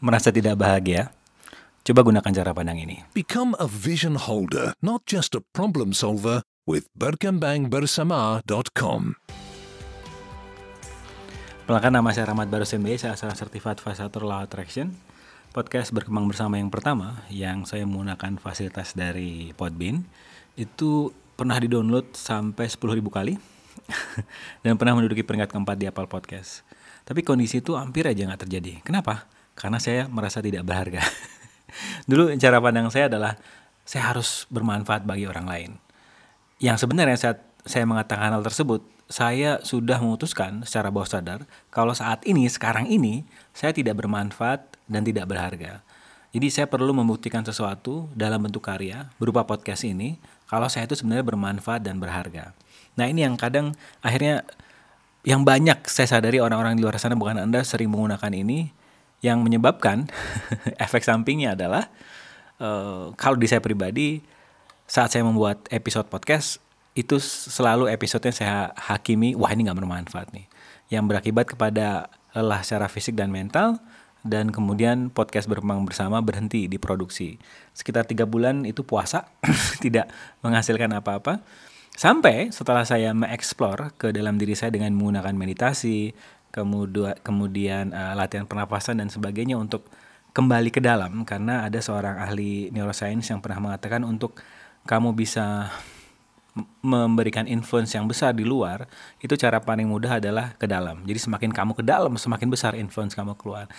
merasa tidak bahagia? Coba gunakan cara pandang ini. Become a vision holder, not just a problem solver with berkembangbersama.com. Perkenalkan nama saya Rahmat Barus MBA, saya adalah Certified Facilitator Law Attraction. Podcast berkembang bersama yang pertama yang saya menggunakan fasilitas dari Podbean itu pernah di-download sampai 10.000 kali dan pernah menduduki peringkat keempat di Apple Podcast. Tapi kondisi itu hampir aja nggak terjadi. Kenapa? Karena saya merasa tidak berharga. Dulu cara pandang saya adalah saya harus bermanfaat bagi orang lain. Yang sebenarnya saat saya mengatakan hal tersebut, saya sudah memutuskan secara bawah sadar kalau saat ini, sekarang ini, saya tidak bermanfaat dan tidak berharga. Jadi saya perlu membuktikan sesuatu dalam bentuk karya berupa podcast ini kalau saya itu sebenarnya bermanfaat dan berharga. Nah ini yang kadang akhirnya yang banyak saya sadari orang-orang di luar sana bukan Anda sering menggunakan ini yang menyebabkan efek sampingnya adalah uh, kalau di saya pribadi saat saya membuat episode podcast itu selalu episodenya saya hakimi wah ini nggak bermanfaat nih yang berakibat kepada lelah secara fisik dan mental dan kemudian podcast berkembang bersama berhenti diproduksi. Sekitar tiga bulan itu puasa, tidak menghasilkan apa-apa. Sampai setelah saya mengeksplor ke dalam diri saya dengan menggunakan meditasi, kemudian kemudian uh, latihan pernapasan dan sebagainya untuk kembali ke dalam karena ada seorang ahli neuroscience yang pernah mengatakan untuk kamu bisa memberikan influence yang besar di luar, itu cara paling mudah adalah ke dalam. Jadi semakin kamu ke dalam, semakin besar influence kamu keluar.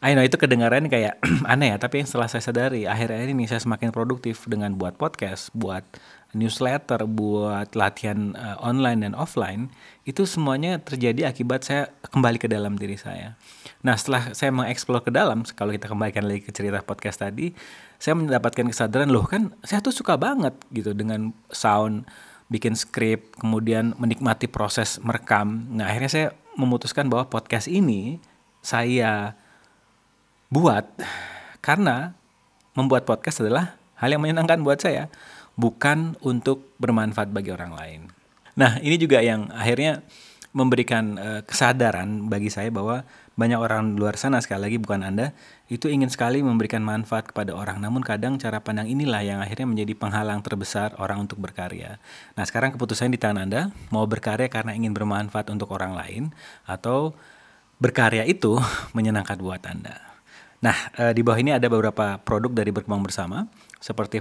I know itu kedengaran kayak aneh ya, tapi setelah saya sadari akhir-akhir ini saya semakin produktif dengan buat podcast, buat newsletter, buat latihan uh, online dan offline, itu semuanya terjadi akibat saya kembali ke dalam diri saya. Nah setelah saya mengeksplor ke dalam, kalau kita kembalikan lagi ke cerita podcast tadi, saya mendapatkan kesadaran loh kan saya tuh suka banget gitu dengan sound, bikin skrip, kemudian menikmati proses merekam. Nah akhirnya saya memutuskan bahwa podcast ini saya buat karena membuat podcast adalah hal yang menyenangkan buat saya, bukan untuk bermanfaat bagi orang lain. Nah, ini juga yang akhirnya memberikan uh, kesadaran bagi saya bahwa banyak orang luar sana sekali lagi bukan Anda itu ingin sekali memberikan manfaat kepada orang namun kadang cara pandang inilah yang akhirnya menjadi penghalang terbesar orang untuk berkarya. Nah, sekarang keputusan di tangan Anda mau berkarya karena ingin bermanfaat untuk orang lain atau berkarya itu menyenangkan buat Anda. Nah, eh, di bawah ini ada beberapa produk dari Berkembang Bersama, seperti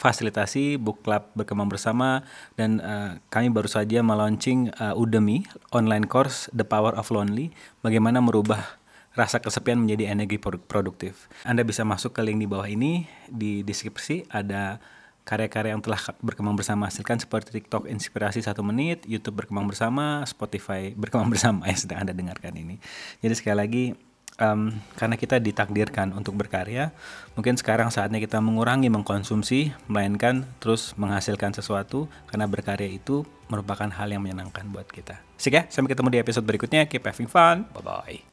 fasilitasi book club Berkembang Bersama, dan uh, kami baru saja melaunching uh, Udemy, online course The Power of Lonely, bagaimana merubah rasa kesepian menjadi energi produktif. Anda bisa masuk ke link di bawah ini, di deskripsi ada karya-karya yang telah berkembang bersama hasilkan seperti TikTok inspirasi satu menit, YouTube berkembang bersama, Spotify berkembang bersama yang sedang Anda dengarkan ini. Jadi sekali lagi um, karena kita ditakdirkan untuk berkarya, mungkin sekarang saatnya kita mengurangi mengkonsumsi, melainkan terus menghasilkan sesuatu karena berkarya itu merupakan hal yang menyenangkan buat kita. Sik ya, sampai ketemu di episode berikutnya. Keep having fun. Bye bye.